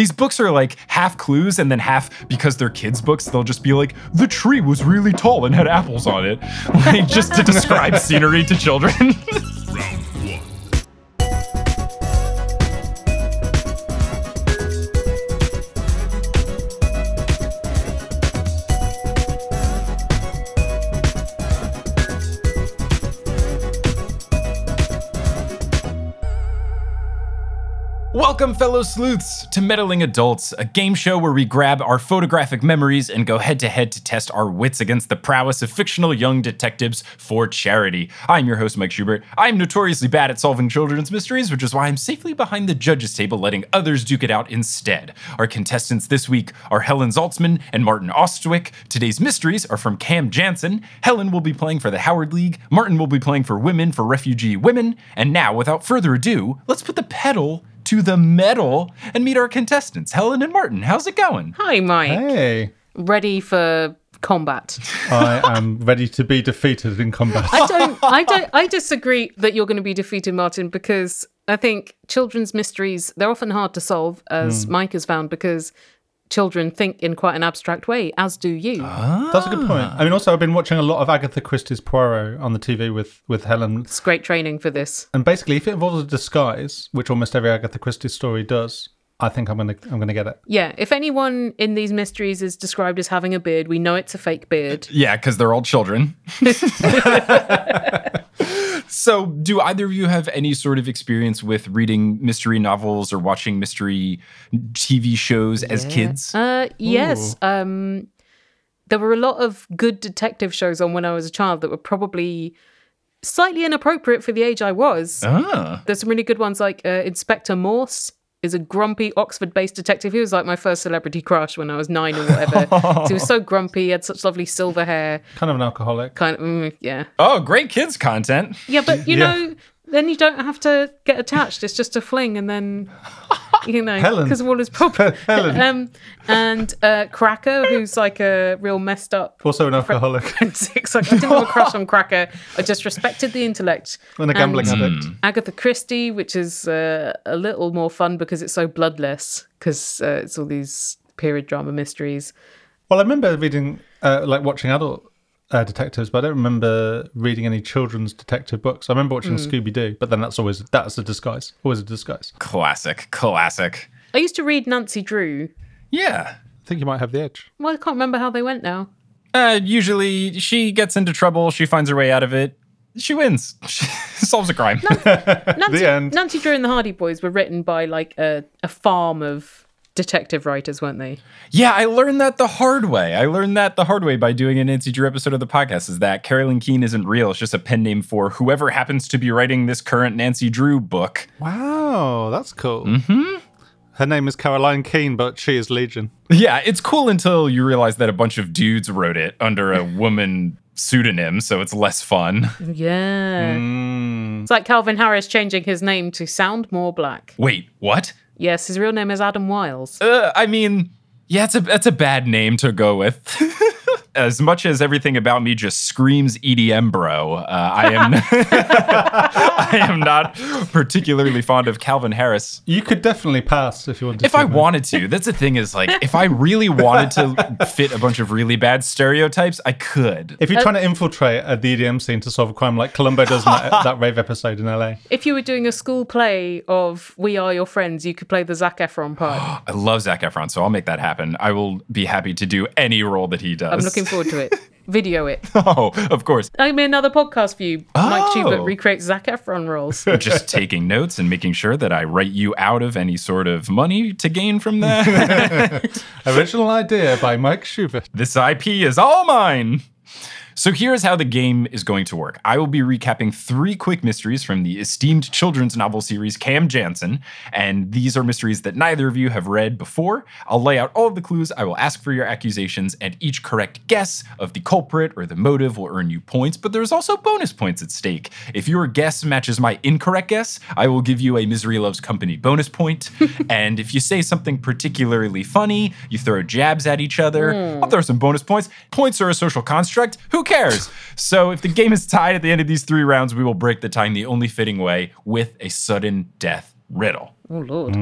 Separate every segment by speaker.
Speaker 1: These books are like half clues and then half because they're kids' books. They'll just be like, the tree was really tall and had apples on it. Like, just to describe scenery to children. Welcome, fellow sleuths, to Meddling Adults, a game show where we grab our photographic memories and go head to head to test our wits against the prowess of fictional young detectives for charity. I'm your host, Mike Schubert. I'm notoriously bad at solving children's mysteries, which is why I'm safely behind the judges' table letting others duke it out instead. Our contestants this week are Helen Zaltzman and Martin Austwick. Today's mysteries are from Cam Jansen. Helen will be playing for the Howard League, Martin will be playing for Women for Refugee Women. And now, without further ado, let's put the pedal to the metal and meet our contestants, Helen and Martin. How's it going?
Speaker 2: Hi, Mike.
Speaker 3: Hey,
Speaker 2: Ready for combat?
Speaker 3: I am ready to be defeated in combat.
Speaker 2: I don't. I don't. I disagree that you're going to be defeated, Martin, because I think children's mysteries they're often hard to solve, as hmm. Mike has found, because children think in quite an abstract way, as do you.
Speaker 3: That's a good point. I mean, also, I've been watching a lot of Agatha Christie's Poirot on the TV with with Helen,
Speaker 2: It's great training for this.
Speaker 3: and basically, if it involves a disguise, which almost every Agatha Christie story does, I think I'm gonna I'm gonna get it.
Speaker 2: Yeah. If anyone in these mysteries is described as having a beard, we know it's a fake beard.
Speaker 1: Yeah, because they're all children. so, do either of you have any sort of experience with reading mystery novels or watching mystery TV shows as kids?
Speaker 2: Uh, yes. Um, there were a lot of good detective shows on when I was a child that were probably slightly inappropriate for the age I was.
Speaker 1: Ah.
Speaker 2: There's some really good ones like uh, Inspector Morse is a grumpy Oxford-based detective. He was like my first celebrity crush when I was nine or whatever. he was so grumpy. He had such lovely silver hair.
Speaker 3: Kind of an alcoholic.
Speaker 2: Kind of, mm, yeah,
Speaker 1: Oh, great kids content.
Speaker 2: yeah. But you
Speaker 3: Yeah.
Speaker 2: know, then you don't have to get attached. It's just a fling, and then you know,
Speaker 3: Helen.
Speaker 2: because of all his problems.
Speaker 3: Helen.
Speaker 2: Um, and uh, Cracker, who's like a real messed up
Speaker 3: Also an alcoholic
Speaker 2: forensics. Like, I didn't have a crush on Cracker. I just respected the intellect.
Speaker 3: and a gambling
Speaker 2: And
Speaker 3: addict.
Speaker 2: Agatha Christie, which is uh, a little more fun because it's so bloodless, because uh, it's all these period drama mysteries.
Speaker 3: Well, I remember reading, uh, like watching adult uh, detectives, but I don't remember reading any children's detective books. I remember watching Scooby Doo, but then that's always that's a disguise, always a disguise.
Speaker 1: Classic, classic.
Speaker 2: I used to read Nancy Drew.
Speaker 1: Yeah.
Speaker 3: I think you might have the edge.
Speaker 2: Well, I can't remember how they went now.
Speaker 1: Uh, usually she gets into trouble, she finds her way out of it, she wins, she solves a crime.
Speaker 2: Nancy,
Speaker 3: end.
Speaker 2: Nancy Drew and the Hardy Boys were written by like a, a farm of detective writers, weren't they?
Speaker 1: Yeah, I learned that the hard way. I learned that the hard way by doing a Nancy Drew episode of the podcast is that Carolyn Keene isn't real. It's just a pen name for whoever happens to be writing this current Nancy Drew book.
Speaker 3: Wow, that's cool. Mm-hmm. Her name is Carolyn Keene, but she is Legion.
Speaker 1: Yeah, it's cool until you realize that a bunch of dudes wrote it under a woman pseudonym, so it's less fun.
Speaker 2: Yeah.
Speaker 3: Mm.
Speaker 2: It's like Calvin Harris changing his name to sound more black.
Speaker 1: Wait, what?
Speaker 2: Yes, his real name is Adam Wiles.
Speaker 1: Uh, I mean, yeah, it's a it's a bad name to go with. as much as everything about me just screams EDM, bro, uh, I am I am not particularly fond of Calvin Harris.
Speaker 3: You could definitely pass if you wanted to.
Speaker 1: If
Speaker 3: to.
Speaker 1: I wanted to, that's the thing is like, if I really wanted to fit a bunch of really bad stereotypes, I could.
Speaker 3: If you're trying to infiltrate a EDM scene to solve a crime like Columbo does in that, that rave episode in LA.
Speaker 2: If you were doing a school play of We Are Your Friends, you could play the Zac Efron part.
Speaker 1: I love Zac Efron, so I'll make that happen. I will be happy to do any role that he does.
Speaker 2: I'm looking forward to it. Video it.
Speaker 1: Oh, of course.
Speaker 2: I mean, another podcast for you. Mike
Speaker 1: Oh.
Speaker 2: Schubert recreates Zac Efron roles.
Speaker 1: Just taking notes and making sure that I write you out of any sort of money to gain from that.
Speaker 3: Original idea by Mike Schubert.
Speaker 1: this IP is all mine. So here's how the game is going to work. I will be recapping three quick mysteries from the esteemed children's novel series Cam Jansen, and these are mysteries that neither of you have read before. I'll lay out all of the clues, I will ask for your accusations, and each correct guess of the culprit or the motive will earn you points, but there's also bonus points at stake. If your guess matches my incorrect guess, I will give you a Misery Loves Company bonus point. and if you say something particularly funny, you throw jabs at each other, hmm. I'll throw some bonus points. Points are a social construct. Who cares? So if the game is tied at the end of these three rounds, we will break the tie in the only fitting way with a sudden death riddle.
Speaker 2: Oh, Lord.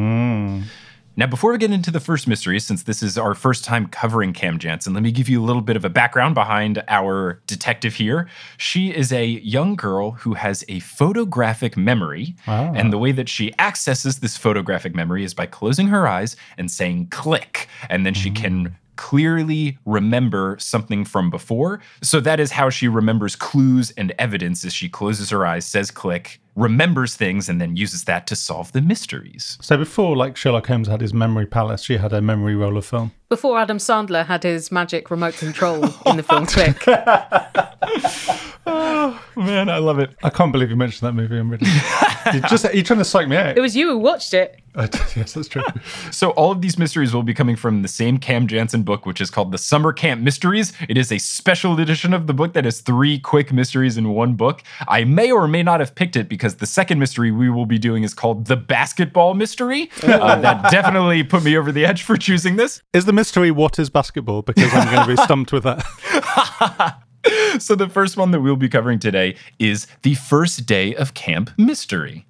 Speaker 1: Now, before we get into the first mystery, since this is our first time covering Cam Jansen, let me give you a little bit of a background behind our detective here. She is a young girl who has a photographic memory. Ah. And the way that she accesses this photographic memory is by closing her eyes and saying click. And then she can mm. Clearly remember something from before. So that is how she remembers clues and evidence as she closes her eyes, says click, remembers things, and then uses that to solve the mysteries.
Speaker 3: So before, like Sherlock Holmes had his memory palace, she had a memory roll of film.
Speaker 2: Before Adam Sandler had his magic remote control in the film Click.
Speaker 1: Oh, man, I love it.
Speaker 3: I can't believe you mentioned that movie. I'm really. you're just you're trying to psych me out.
Speaker 2: It was you who watched it.
Speaker 3: yes, that's true.
Speaker 1: So all of these mysteries will be coming from the same Cam Jansen book, which is called the Summer Camp Mysteries. It is a special edition of the book that has three quick mysteries in one book. I may or may not have picked it because the second mystery we will be doing is called the Basketball Mystery. Uh, that definitely put me over the edge for choosing this.
Speaker 3: Is the mystery what is basketball? Because I'm going to be stumped with that.
Speaker 1: So the first one that we'll be covering today is the first day of camp mystery.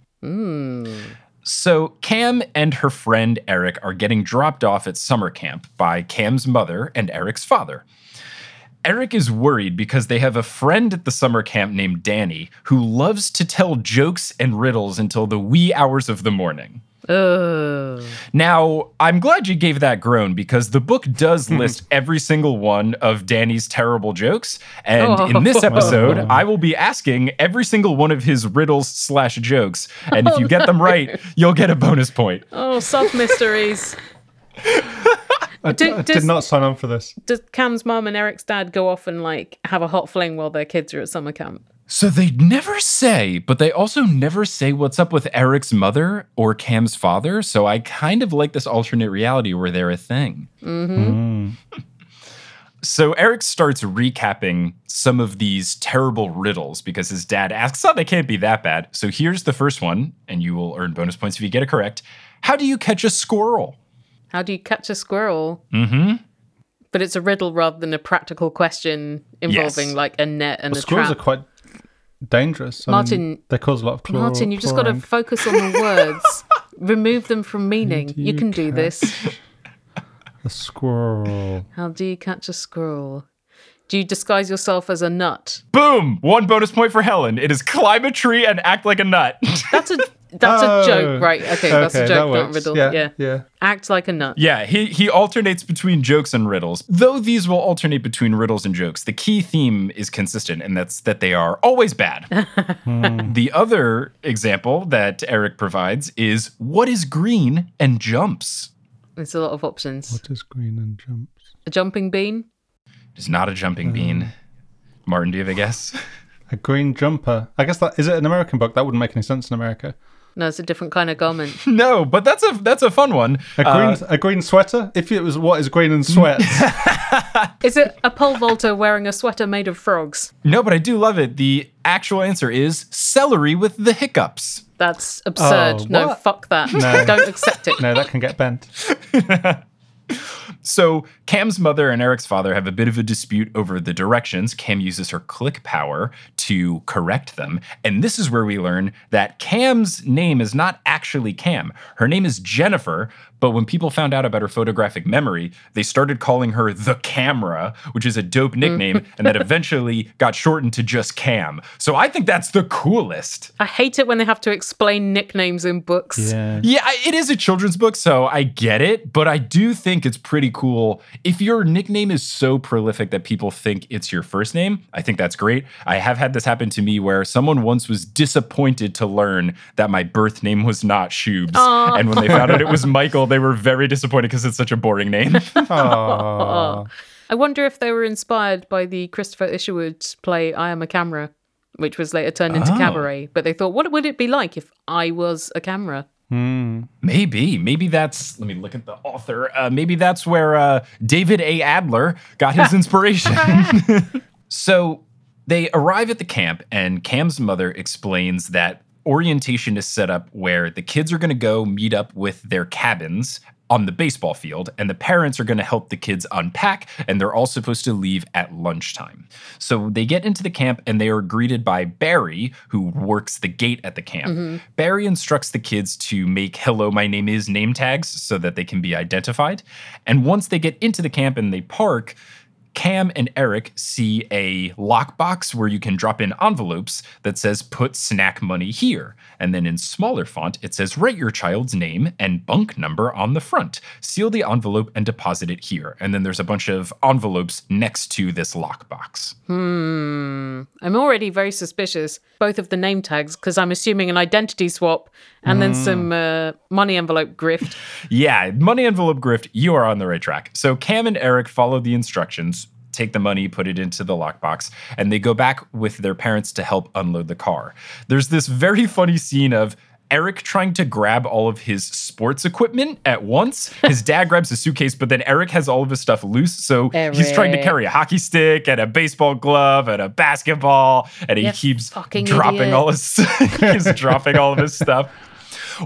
Speaker 1: So Cam and her friend Eric are getting dropped off at summer camp by Cam's mother and Eric's father. Eric is worried because they have a friend at the summer camp named Danny who loves to tell jokes and riddles until the wee hours of the morning.
Speaker 2: Ugh.
Speaker 1: Now, I'm glad you gave that groan because the book does hmm. list every single one of Danny's terrible jokes. And in this episode, I will be asking every single one of his riddles slash jokes. And if you get them oh, right, you'll get a bonus point.
Speaker 2: Oh, sub mysteries.
Speaker 3: I,
Speaker 2: Do-
Speaker 3: I
Speaker 2: does-
Speaker 3: did not sign on for this.
Speaker 2: Does Cam's mom and Eric's dad go off and like have a hot fling while their kids are at summer camp?
Speaker 1: So they never say, but they also never say what's up with Eric's mother or Cam's father. So I kind of like this alternate reality where they're a thing. Mm-hmm. Mm. So Eric starts recapping some of these terrible riddles because his dad asks, Oh, they can't be that bad. So here's the first one, and you will earn bonus points if you get it correct. How do you catch a squirrel?
Speaker 2: How do you catch a squirrel? Mm-hmm. But it's a riddle rather than a practical question involving
Speaker 1: Yes.
Speaker 2: like a net and
Speaker 3: Well,
Speaker 2: a
Speaker 3: squirrels
Speaker 2: trap.
Speaker 3: are quite dangerous. I mean,
Speaker 2: Martin-
Speaker 3: they cause a lot of chlor-
Speaker 2: Martin, you've just got to focus on the words. Remove them from meaning. You can do this.
Speaker 3: A squirrel.
Speaker 2: How do you catch a squirrel? Do you disguise yourself as a nut?
Speaker 1: Boom! One bonus point for Helen. It is climb a tree and act like a nut.
Speaker 2: That's a that's
Speaker 3: Oh,
Speaker 2: a joke, right? Okay, that's a joke,
Speaker 3: that
Speaker 2: not a riddle.
Speaker 3: Yeah,
Speaker 2: yeah.
Speaker 3: yeah.
Speaker 2: Act like a nut.
Speaker 1: Yeah, he, he alternates between jokes and riddles. Though these will alternate between riddles and jokes, the key theme is consistent, and that's that they are always bad. Hmm. The other example that Eric provides is what is green and jumps?
Speaker 2: It's a lot of options.
Speaker 3: What is green and jumps?
Speaker 2: A jumping bean?
Speaker 1: It is not a jumping bean. Um, Martin, do you have a guess?
Speaker 3: A green jumper. I guess that is it an American book? That wouldn't make any sense in America.
Speaker 2: No, it's a different kind of garment.
Speaker 1: no, but that's a that's a fun one.
Speaker 3: A green
Speaker 1: Uh,
Speaker 3: a green sweater? If it was what is green and sweats?
Speaker 2: Is it a pole vaulter wearing a sweater made of frogs?
Speaker 1: no, but I do love it. The actual answer is celery with the hiccups.
Speaker 2: That's absurd.
Speaker 3: Oh,
Speaker 2: no, fuck that.
Speaker 3: No.
Speaker 2: Don't accept it.
Speaker 3: no, that can get bent.
Speaker 1: So Cam's mother and Eric's father have a bit of a dispute over the directions. Cam uses her click power to correct them. And this is where we learn that Cam's name is not actually Cam. Her name is Jennifer, but when people found out about her photographic memory, they started calling her the camera, which is a dope mm. nickname, and that eventually got shortened to just Cam. So I think that's the coolest.
Speaker 2: I hate it when they have to explain nicknames in books.
Speaker 3: Yeah.
Speaker 1: Yeah, it is a children's book, so I get it, but I do think it's pretty cool. If your nickname is so prolific that people think it's your first name, I think that's great. I have had this happen to me where someone once was disappointed to learn that my birth name was not Shoobs. And when they found out it was Michael, they were very disappointed because it's such a boring name.
Speaker 2: I wonder if they were inspired by the Christopher Isherwood play I Am a Camera, which was later turned into
Speaker 1: Oh.
Speaker 2: Cabaret. But they thought, what would it be like if I was a camera?
Speaker 1: Maybe, maybe that's. Let me look at the author. Uh, maybe that's where uh, David A. Adler got his inspiration. so they arrive at the camp, and Cam's mother explains that orientation is set up where the kids are going to go meet up with their cabins on the baseball field, and the parents are going to help the kids unpack, and they're all supposed to leave at lunchtime. So they get into the camp and they are greeted by Barry, who works the gate at the camp. Mm-hmm. Barry instructs the kids to make Hello, my name is name tags so that they can be identified. And once they get into the camp and they park, Cam and Eric see a lockbox where you can drop in envelopes that says put snack money here. And then in smaller font, it says write your child's name and bunk number on the front. Seal the envelope and deposit it here. And then there's a bunch of envelopes next to this lockbox. Hmm.
Speaker 2: I'm already very suspicious, both of the name tags, because I'm assuming an identity swap and then some uh, money envelope grift.
Speaker 1: Yeah, money envelope grift, you are on the right track. So Cam and Eric follow the instructions, take the money, put it into the lockbox, and they go back with their parents to help unload the car. There's this very funny scene of Eric trying to grab all of his sports equipment at once. His dad grabs a suitcase, but then Eric has all of his stuff loose. So he's trying to carry a hockey stick and a baseball glove and a basketball, and he keeps dropping
Speaker 2: idiot.
Speaker 1: all his he's dropping all of his stuff.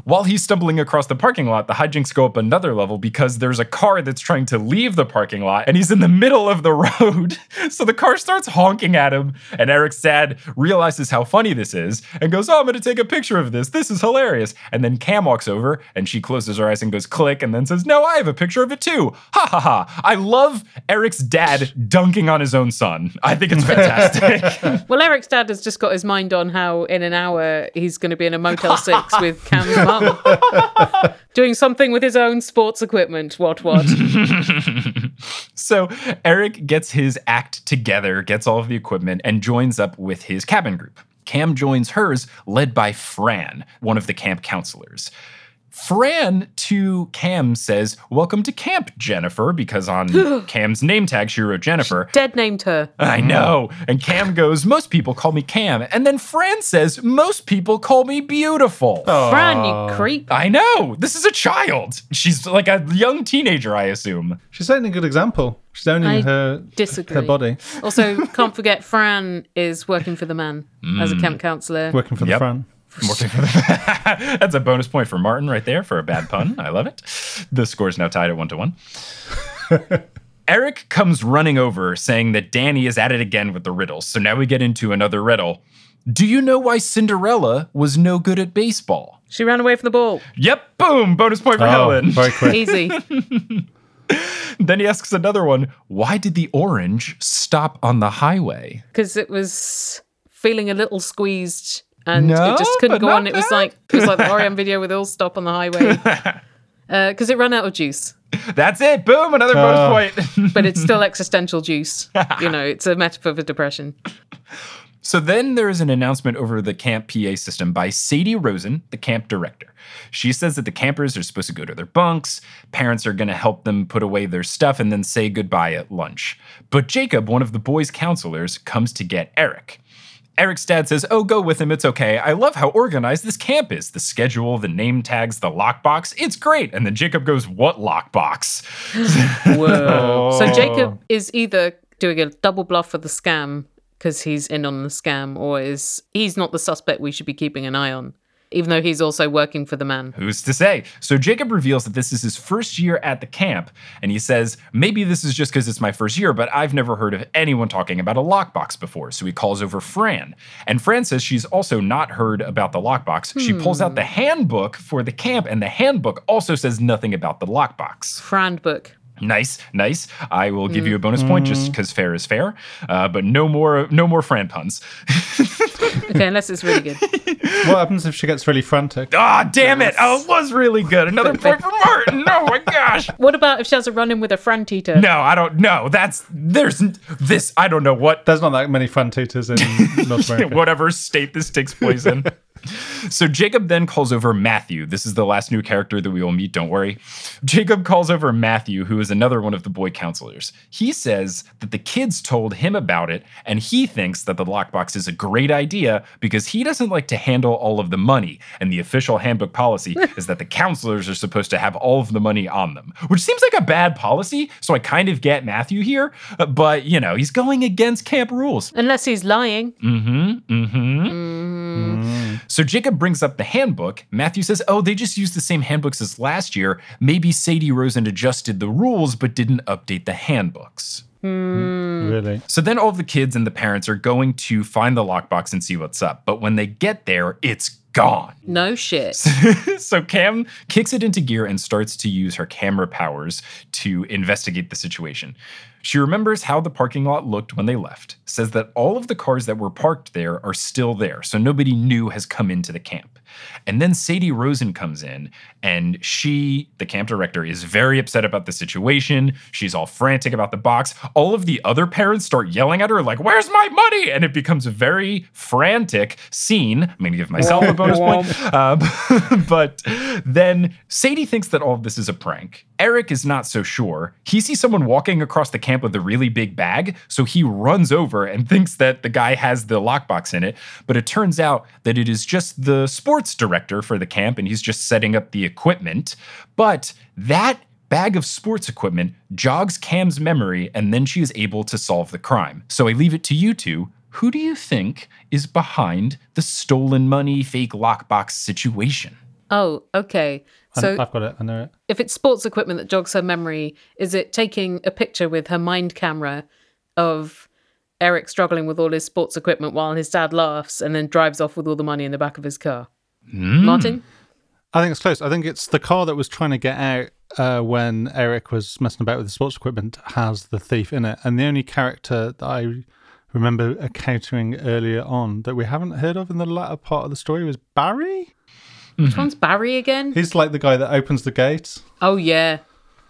Speaker 1: While he's stumbling across the parking lot, the hijinks go up another level because there's a car that's trying to leave the parking lot and he's in the middle of the road. So the car starts honking at him, and Eric's dad realizes how funny this is and goes, Oh, I'm going to take a picture of this. This is hilarious. And then Cam walks over and she closes her eyes and goes click and then says, No, I have a picture of it too. Ha ha ha. I love Eric's dad dunking on his own son. I think it's fantastic.
Speaker 2: Well, Eric's dad has just got his mind on how in an hour he's going to be in a Motel 6 with Cam's mum. Doing something with his own sports equipment. What, what?
Speaker 1: So Eric gets his act together, gets all of the equipment, and joins up with his cabin group. Cam joins hers, led by Fran, one of the camp counselors. Fran to Cam says, Welcome to camp, Jennifer, because on Cam's name tag she wrote Jennifer.
Speaker 2: Dead named her.
Speaker 1: I oh. know. And Cam goes, Most people call me Cam. And then Fran says, Most people call me beautiful.
Speaker 2: Fran, you creep.
Speaker 1: I know. This is a child. She's like a young teenager, I assume.
Speaker 3: She's setting a good example. She's owning
Speaker 2: I
Speaker 3: her
Speaker 2: disagree.
Speaker 3: her body,
Speaker 2: Also, can't forget Fran is working for the man as a mm. camp counselor.
Speaker 3: working for
Speaker 1: Yep.
Speaker 3: the Fran.
Speaker 1: Working for the That's a bonus point for Martin right there for a bad pun. I love it. The score is now tied at one to one. Eric comes running over saying that Danny is at it again with the riddles. So now we get into another riddle. Do you know why Cinderella was no good at baseball?
Speaker 2: She ran away from the ball.
Speaker 1: Yep, boom, bonus point for
Speaker 3: Oh,
Speaker 1: Helen.
Speaker 3: very quick.
Speaker 2: Easy.
Speaker 1: Then he asks another one, why did the orange stop on the highway?
Speaker 2: Because it was feeling a little squeezed and
Speaker 1: No,
Speaker 2: it just couldn't go
Speaker 1: not
Speaker 2: on. It was like it was like the Orion video with all stop on the highway. Uh, because it ran out of juice,
Speaker 1: That's it, boom, another
Speaker 3: Oh.
Speaker 1: bonus point.
Speaker 2: but it's still existential juice. You know, it's a metaphor for depression.
Speaker 1: So then there is an announcement over the camp PA system by Sadie Rosen, the camp director. She says that the campers are supposed to go to their bunks, parents are going to help them put away their stuff, and then say goodbye at lunch. But Jacob, one of the boys' counselors, comes to get Eric. Eric's dad says, Oh, go with him, it's okay. I love how organized this camp is. The schedule, the name tags, the lockbox, it's great. And then Jacob goes, What lockbox?
Speaker 2: Whoa. So oh. Jacob is either doing a double bluff for the scam because he's in on the scam, or is he's not the suspect we should be keeping an eye on. Even though he's also working for the man.
Speaker 1: Who's to say? So Jacob reveals that this is his first year at the camp, and he says, maybe this is just because it's my first year, but I've never heard of anyone talking about a lockbox before. So he calls over Fran. And Fran says she's also not heard about the lockbox. She hmm. pulls out the handbook for the camp, and the handbook also says nothing about the lockbox.
Speaker 2: Fran book.
Speaker 1: Nice, nice. I will give you a bonus point just because fair is fair, uh, but no more, no more Fran puns.
Speaker 2: Okay, unless it's really good.
Speaker 3: What happens if she gets really frantic?
Speaker 1: Ah, damn it! Oh, it was really good. Another point for Martin. Oh my gosh.
Speaker 2: What about if she has a run in with a Fran teeter?
Speaker 1: No, I don't know. That's there's n- this. I don't know what
Speaker 3: There's not that many frantitas in North America.
Speaker 1: whatever state this takes place in. so Jacob then calls over Matthew. This is the last new character that we will meet, don't worry. Jacob calls over Matthew, who is another one of the boy counselors. He says that the kids told him about it, and he thinks that the lockbox is a great idea because he doesn't like to handle all of the money. And the official handbook policy is that the counselors are supposed to have all of the money on them, which seems like a bad policy. So I kind of get Matthew here, uh, but you know, he's going against camp rules.
Speaker 2: Unless he's lying. Mm-hmm, mm-hmm. Mm-hmm.
Speaker 1: So Jacob brings up the handbook. Matthew says, Oh, they just used the same handbooks as last year. Maybe Sadie Rosen adjusted the rules but didn't update the handbooks. Hmm.
Speaker 3: Really?
Speaker 1: So then all of the kids and the parents are going to find the lockbox and see what's up. But when they get there, it's gone.
Speaker 2: No shit.
Speaker 1: so Cam kicks it into gear and starts to use her camera powers to investigate the situation. She remembers how the parking lot looked when they left, says that all of the cars that were parked there are still there, so nobody new has come into the camp. And then Sadie Rosen comes in, and she, the camp director, is very upset about the situation. She's all frantic about the box. All of the other parents start yelling at her, like, Where's my money? And it becomes a very frantic scene. I'm going to give myself a bonus point. Um, but then Sadie thinks that all of this is a prank. Eric is not so sure. He sees someone walking across the camp with a really big bag, so he runs over and thinks that the guy has the lockbox in it. But it turns out that it is just the sports director for the camp, and he's just setting up the equipment. But that bag of sports equipment jogs Cam's memory, and then she is able to solve the crime. So I leave it to you two. Who do you think is behind the stolen money fake lockbox situation?
Speaker 2: Oh, okay.
Speaker 3: I-
Speaker 2: So
Speaker 3: I've got it. I know it.
Speaker 2: if it's sports equipment that jogs her memory, is it taking a picture with her mind camera of Eric struggling with all his sports equipment while his dad laughs and then drives off with all the money in the back of his car? Martin?
Speaker 3: I think it's close. I think it's the car that was trying to get out uh, when Eric was messing about with the sports equipment has the thief in it. And the only character that I remember encountering earlier on that we haven't heard of in the latter part of the story was Barry.
Speaker 2: Which one's Barry again?
Speaker 3: He's like the guy that opens the gates.
Speaker 2: Oh, yeah.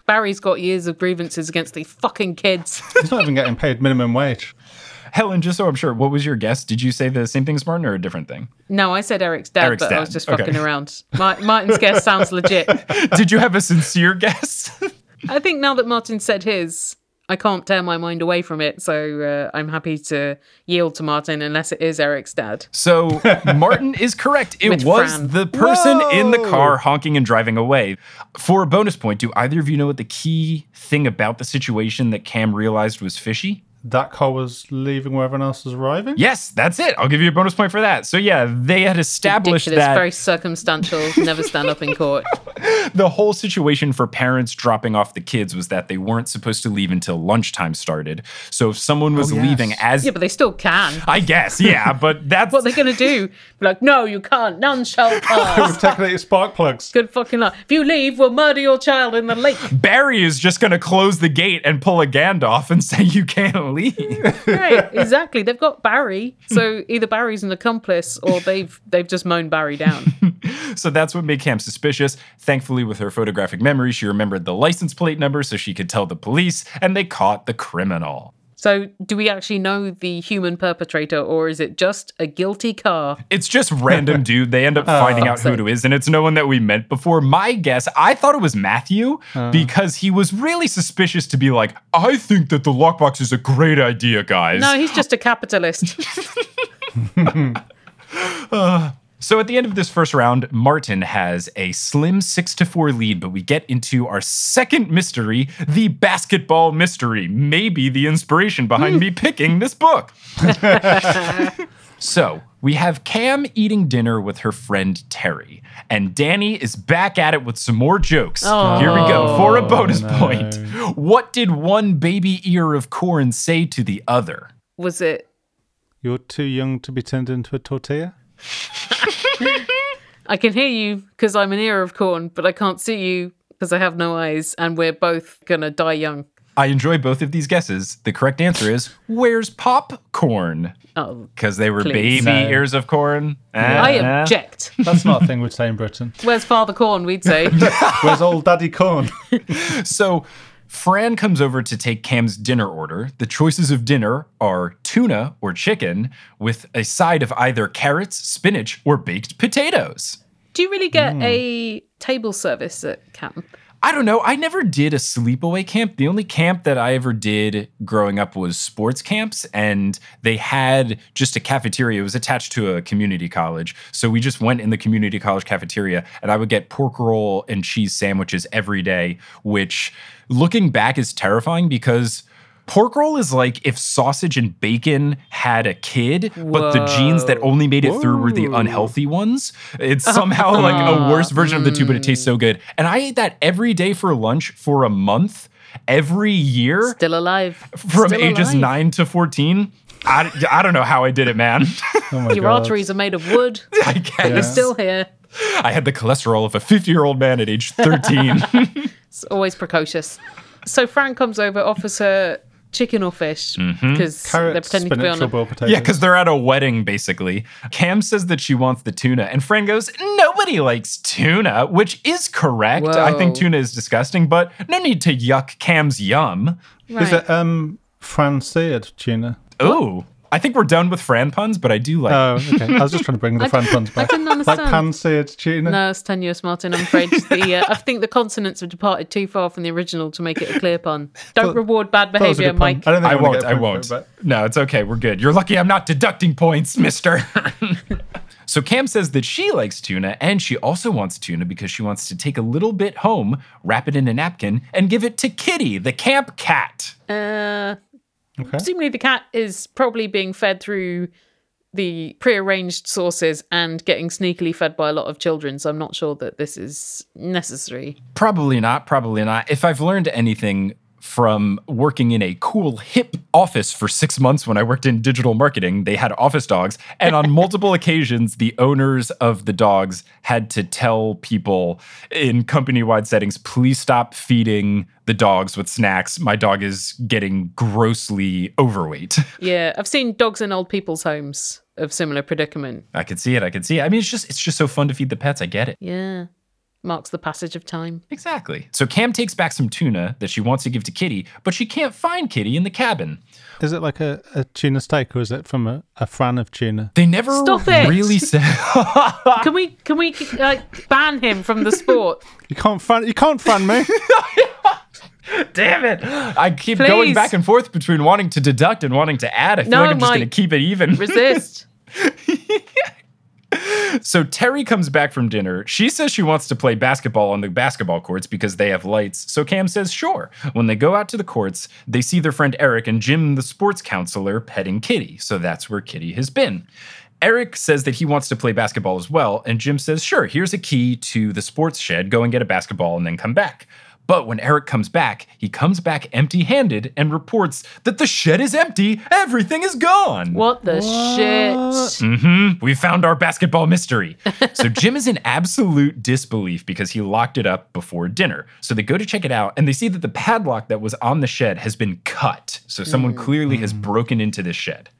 Speaker 2: Barry's got years of grievances against these fucking kids.
Speaker 3: He's not even getting paid minimum wage.
Speaker 1: Helen, just so I'm sure, what was your guess? Did you say the same thing as Martin or a different thing?
Speaker 2: no, I said Eric's dad,
Speaker 1: Eric's
Speaker 2: but I was just
Speaker 1: Okay.
Speaker 2: fucking around. Martin's guess sounds legit.
Speaker 1: Did you have a sincere guess?
Speaker 2: I think now that Martin said his, I can't tear my mind away from it. So uh, I'm happy to yield to Martin unless it is Eric's dad.
Speaker 1: So Martin is correct. It
Speaker 2: With
Speaker 1: was
Speaker 2: Fran.
Speaker 1: the person in the car honking and driving away. For a bonus point, do either of you know what the key thing about the situation that Cam realized was fishy?
Speaker 3: That car was leaving where everyone else was arriving.
Speaker 1: Yes, that's it. I'll give you a bonus point for that. So yeah, they had established
Speaker 2: Ridiculous,
Speaker 1: that
Speaker 2: very circumstantial, never stand up in court.
Speaker 1: the whole situation for parents dropping off the kids was that they weren't supposed to leave until lunchtime started. So if someone was
Speaker 3: Oh, yes.
Speaker 1: leaving as
Speaker 2: Yeah, but they still can.
Speaker 1: I guess, yeah, but that's
Speaker 2: What they're going to do? Be like, no, you can't. None shall pass.
Speaker 3: With technically spark plugs.
Speaker 2: Good fucking luck. If you leave, we'll murder your child in the lake.
Speaker 1: Barry is just going to close the gate and pull a Gandalf and say you can't leave.
Speaker 2: right, exactly. They've got Barry, so either Barry's an accomplice or they've they've just mown Barry down.
Speaker 1: so that's what made Cam suspicious. Thankfully, with her photographic memory, she remembered the license plate number so she could tell the police, and they caught the criminal.
Speaker 2: So, do we actually know the human perpetrator, or is it just a guilty car?
Speaker 1: It's just random dude. They end up finding out oh. who it is, and it's no one that we met before. My guess, I thought it was Matthew uh. because he was really suspicious to be like, I think that the lockbox is a great idea, guys.
Speaker 2: No, he's just a capitalist. Uh.
Speaker 1: So at the end of this first round, Martin has a slim six to four lead, but we get into our second mystery, the basketball mystery. Maybe the inspiration behind me hmm. picking this book. So we have Cam eating dinner with her friend Terry, and Danny is back at it with some more jokes. Here we go oh, for a bonus point. What did one baby ear of corn say to the other?
Speaker 2: Was it?
Speaker 3: You're too young to be turned into a tortilla?
Speaker 2: I can hear you because I'm an ear of corn, but I can't see you because I have no eyes, and we're both gonna die young.
Speaker 1: I enjoy both of these guesses. The correct answer is where's popcorn?
Speaker 2: Oh,
Speaker 1: Because they were
Speaker 2: Please.
Speaker 1: baby
Speaker 3: No.
Speaker 1: ears of corn.
Speaker 2: I
Speaker 1: Eh, eh.
Speaker 2: object.
Speaker 3: That's not a thing we'd say in Britain.
Speaker 2: Where's Father Corn? We'd say.
Speaker 3: Where's old Daddy Corn?
Speaker 1: So Fran comes over to take Cam's dinner order. The choices of dinner are tuna or chicken with a side of either carrots, spinach, or baked potatoes.
Speaker 2: Do you really get hmm. a table service at camp?
Speaker 1: I don't know. I never did a sleepaway camp. The only camp that I ever did growing up was sports camps, and they had just a cafeteria. It was attached to a community college. So we just went in the community college cafeteria, and I would get pork roll and cheese sandwiches every day, which looking back is terrifying because. Pork roll is like if sausage and bacon had a kid, but the genes that only made it through were the unhealthy ones. It's somehow like a worse version of the two, but it tastes so good. And I ate that every day for lunch for a month, every year
Speaker 2: Still alive.
Speaker 1: from
Speaker 2: Still
Speaker 1: ages
Speaker 2: alive.
Speaker 1: 9 to 14. I, I don't know how I did it, man.
Speaker 3: Oh my
Speaker 2: Your
Speaker 3: God.
Speaker 2: arteries are made of wood.
Speaker 1: I guess.
Speaker 2: You're still here.
Speaker 1: I had the cholesterol of a 50 year old man at age 13.
Speaker 2: It's always precocious. So Frank comes over, offers her chicken or fish
Speaker 1: Mm-hmm.
Speaker 2: because they're
Speaker 3: Carrots,
Speaker 2: pretending to be on a.
Speaker 3: boiled potatoes.
Speaker 1: yeah, because they're at a wedding, basically. Cam says that she wants the tuna, and Fran goes, Nobody likes tuna, which is correct. I think tuna is disgusting, but no need to yuck Cam's yum.
Speaker 2: Right.
Speaker 3: Is it um Fran-seared tuna?
Speaker 1: Ooh. I think we're done with Fran puns, but I do like
Speaker 3: Oh, okay. I was just trying to bring the Fran puns back.
Speaker 2: I didn't understand.
Speaker 3: Like
Speaker 2: understand.
Speaker 3: pan-seared tuna.
Speaker 2: No, it's tenuous, Martin. I'm afraid the uh, I think the consonants have departed too far from the original to make it a clear pun. Don't
Speaker 3: Thought-
Speaker 2: reward bad
Speaker 3: That was a
Speaker 2: behavior,
Speaker 3: good pun.
Speaker 2: Mike.
Speaker 3: I don't think
Speaker 1: I
Speaker 3: I'm gonna
Speaker 1: won't.
Speaker 3: I a
Speaker 1: I
Speaker 3: point for
Speaker 1: won't.
Speaker 3: it,
Speaker 1: No, it's okay. We're good. You're lucky I'm not deducting points, mister. so Cam says that she likes tuna and she also wants tuna because she wants to take a little bit home, wrap it in a napkin, and give it to Kitty, the camp cat.
Speaker 2: Uh,
Speaker 3: Okay.
Speaker 2: presumably, the cat is probably being fed through the prearranged sources and getting sneakily fed by a lot of children. So I'm not sure that this is necessary.
Speaker 1: Probably not. Probably not. If I've learned anything from working in a cool, hip office for six months when I worked in digital marketing, they had office dogs. And on multiple occasions, the owners of the dogs had to tell people in company wide settings, please stop feeding the dogs with snacks. My dog is getting grossly overweight.
Speaker 2: Yeah, I've seen dogs in old people's homes of similar predicament.
Speaker 1: I could see it. I could see it. I mean, it's just it's just so fun to feed the pets. I get it.
Speaker 2: Yeah, marks the passage of time.
Speaker 1: Exactly. So Cam takes back some tuna that she wants to give to Kitty, but she can't find Kitty in the cabin.
Speaker 3: Is it like a, a tuna steak or is it from a, a Fran of tuna?
Speaker 1: They never
Speaker 2: Stop it.
Speaker 1: really said.
Speaker 2: Can we can we uh, ban him from the sport?
Speaker 3: You can't Fran. You can't Fran me.
Speaker 1: Damn it! I keep going back and forth between wanting to deduct and wanting to add. I feel
Speaker 2: No,
Speaker 1: like I'm just going to keep it even.
Speaker 2: Resist.
Speaker 1: So Terry comes back from dinner. She says she wants to play basketball on the basketball courts because they have lights. So Cam says sure. When they go out to the courts, they see their friend Eric and Jim, the sports counselor, petting Kitty. So that's where Kitty has been. Eric says that he wants to play basketball as well, and Jim says, Sure, here's a key to the sports shed. Go and get a basketball and then come back. But when Eric comes back, he comes back empty handed and reports that the shed is empty, everything is gone.
Speaker 2: What the shit?
Speaker 1: hmm We found our basketball mystery. so Jim is in absolute disbelief because he locked it up before dinner. So they go to check it out and they see that the padlock that was on the shed has been cut. So someone clearly has broken into this shed.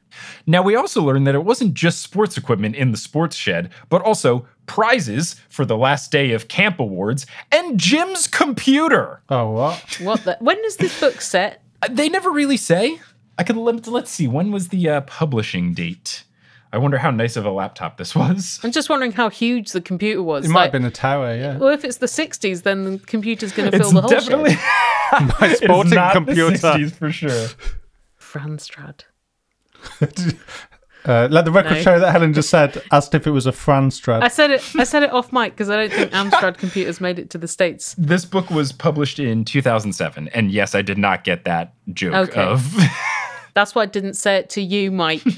Speaker 1: Now, we also learned that it wasn't just sports equipment in the sports shed, but also prizes for the last day of camp awards and Jim's computer.
Speaker 3: Oh what?
Speaker 2: What the? When is this book set?
Speaker 1: Uh, They never really say. I could let, let's see. When was the uh, publishing date? I wonder how nice of a laptop this was.
Speaker 2: I'm just wondering how huge the computer was.
Speaker 3: It might
Speaker 2: Like,
Speaker 3: have been a tower. Yeah.
Speaker 2: Well, if it's the 60s, then the computer's going to fill the whole
Speaker 1: definitely.
Speaker 3: My sporting
Speaker 1: not the
Speaker 3: computer.
Speaker 1: 60s for sure.
Speaker 2: Franstrad.
Speaker 3: Uh, let the record
Speaker 2: No.
Speaker 3: show that Helen just said, asked if it was a Fran strad.
Speaker 2: I said it. I said it off mic because I don't think Amstrad computers made it to the states.
Speaker 1: This book was published in 2007, and yes, I did not get that joke
Speaker 2: Okay.
Speaker 1: of.
Speaker 2: That's why I didn't say it to you, Mike.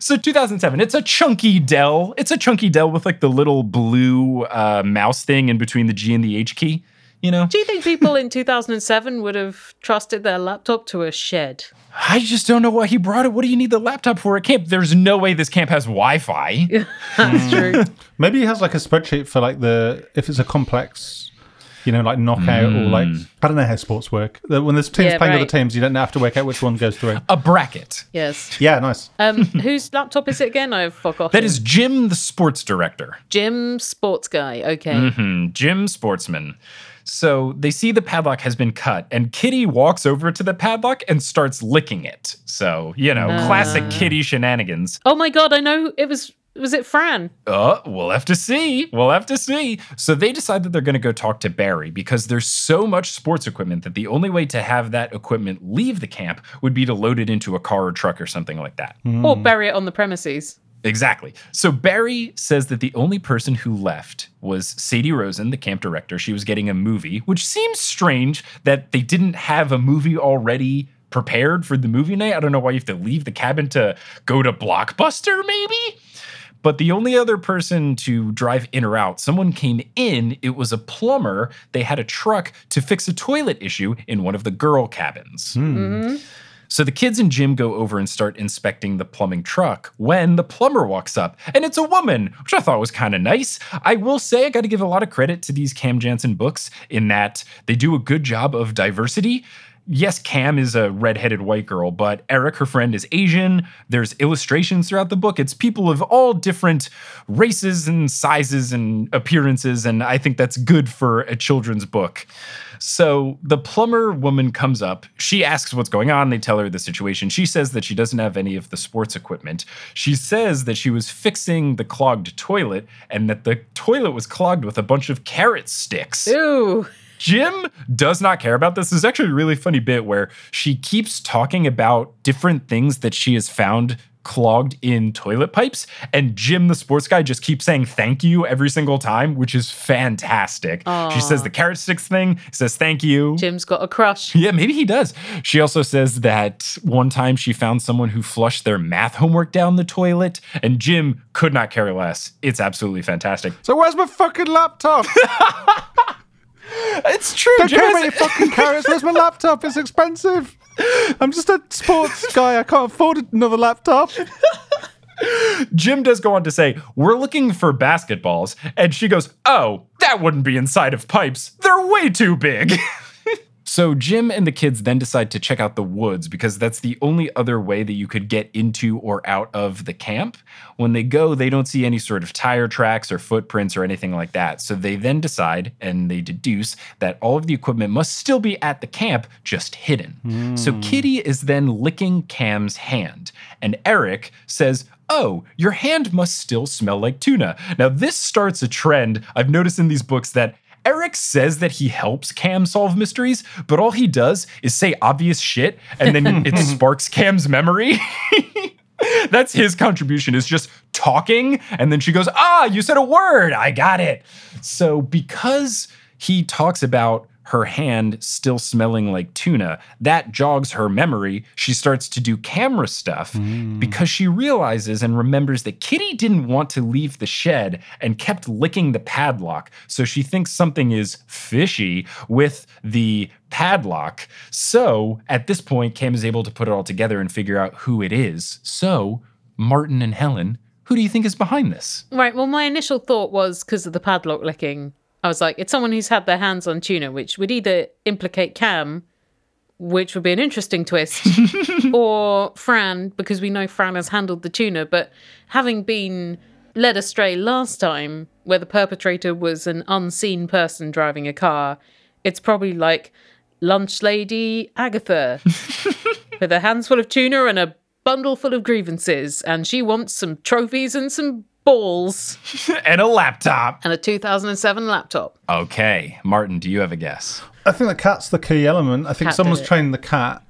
Speaker 1: So 2007, it's a chunky Dell. It's a chunky Dell with like the little blue uh, mouse thing in between the G and the H key. You know,
Speaker 2: Do you think people in 2007 would have trusted their laptop to a shed?
Speaker 1: I just don't know why he brought it. What do you need the laptop for at camp? There's no way this camp has Wi-Fi.
Speaker 2: That's true.
Speaker 3: Maybe he has like a spreadsheet for like the if it's a complex, you know, like knockout or like I don't know how sports work. The- When there's teams
Speaker 2: Yeah,
Speaker 3: playing other teams, you don't have to work out which one goes through.
Speaker 1: A bracket.
Speaker 2: Yes.
Speaker 3: Yeah, nice.
Speaker 2: Um, whose laptop is it again? I've off.
Speaker 1: That is Jim, the sports director.
Speaker 2: Jim Sports Guy. Okay.
Speaker 1: Hmm, Jim Sportsman. So they see the padlock has been cut, and Kitty walks over to the padlock and starts licking it. So, you know, classic Kitty shenanigans.
Speaker 2: Oh my god, I know it was was it Fran?
Speaker 1: Uh, we'll have to see. We'll have to see. So they decide that they're going to go talk to Barry because there's so much sports equipment that the only way to have that equipment leave the camp would be to load it into a car or truck or something like that.
Speaker 2: Or bury it on the premises.
Speaker 1: Exactly. So Barry says that the only person who left was Sadie Rosen, the camp director. She was getting a movie, which seems strange that they didn't have a movie already prepared for the movie night. I don't know why you have to leave the cabin to go to Blockbuster, maybe? But the only other person to drive in or out, someone came in. It was a plumber. They had a truck to fix a toilet issue in one of the girl cabins. Hmm. Mm-hmm. So the kids and Jim go over and start inspecting the plumbing truck when the plumber walks up, and it's a woman, which I thought was kind of nice. I will say I got to give a lot of credit to these Cam Jansen books in that they do a good job of diversity. Yes, Cam is a redheaded white girl, but Eric, her friend, is Asian. There's illustrations throughout the book. It's people of all different races and sizes and appearances, and I think that's good for a children's book. So the plumber woman comes up. She asks what's going on. They tell her the situation. She says that she doesn't have any of the sports equipment. She says that she was fixing the clogged toilet and that the toilet was clogged with a bunch of carrot sticks.
Speaker 2: Ooh.
Speaker 1: Jim does not care about this. There's actually a really funny bit where she keeps talking about different things that she has found clogged in toilet pipes, and Jim, the sports guy, just keeps saying thank you every single time, which is fantastic. She says the carrot sticks thing, says thank you.
Speaker 2: Jim's got a crush.
Speaker 1: Yeah, maybe he does. She also says that one time she found someone who flushed their math homework down the toilet, and Jim could not care less. It's absolutely fantastic.
Speaker 3: So where's my fucking laptop?
Speaker 1: It's true.
Speaker 3: Don't care about your fucking carrots. Where's my laptop? It's expensive. I'm just a sports guy. I can't afford another laptop.
Speaker 1: Jim does go on to say, We're looking for basketballs. And she goes, Oh, that wouldn't be inside of pipes. They're way too big. so Jim and the kids then decide to check out the woods because that's the only other way that you could get into or out of the camp. When they go, they don't see any sort of tire tracks or footprints or anything like that. So they then decide and they deduce that all of the equipment must still be at the camp, just hidden. So hmm. Kitty is then licking Cam's hand. And Eric says, Oh, your hand must still smell like tuna. Now, this starts a trend I've noticed in these books that Eric says that he helps Cam solve mysteries, but all he does is say obvious shit and then it sparks Cam's memory. That's his contribution is just talking and then she goes, "Ah, you said a word. I got it." So because he talks about her hand still smelling like tuna, that jogs her memory. She starts to do camera stuff mm. because she realizes and remembers that Kitty didn't want to leave the shed and kept licking the padlock. So she thinks something is fishy with the padlock. So at this point, Cam is able to put it all together and figure out who it is. So, Martin and Helen, who do you think is behind this?
Speaker 2: Right. Well, my initial thought was because of the padlock licking. I was like, it's someone who's had their hands on tuna, which would either implicate Cam, which would be an interesting twist, or Fran, because we know Fran has handled the tuna. But having been led astray last time, where the perpetrator was an unseen person driving a car, it's probably like lunch lady Agatha with her hands full of tuna and a bundle full of grievances, and she wants some trophies and some balls
Speaker 1: and a laptop.
Speaker 2: and a 2007 laptop.
Speaker 1: Okay, Martin, do you have a guess?
Speaker 3: I think the cat's the key element. I think
Speaker 2: Cat
Speaker 3: someone's trained the cat.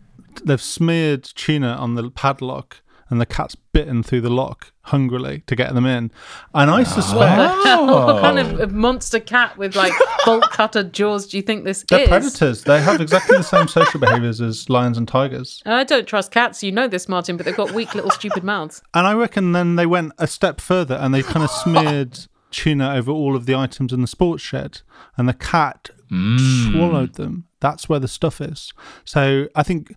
Speaker 3: They've smeared tuna on the padlock, and the cat's bitten through the lock hungrily to get them in. And I ah. suspect
Speaker 2: what kind of monster cat with like bolt cutter jaws do you think this
Speaker 3: they're
Speaker 2: is?
Speaker 3: predators. They have exactly the same social behaviors as lions and tigers.
Speaker 2: I don't trust cats. You know this, Martin, but they've got weak little stupid mouths.
Speaker 3: And I reckon then they went a step further and they kind of smeared tuna over all of the items in the sports shed, and the cat swallowed them. That's where the stuff is. So I think,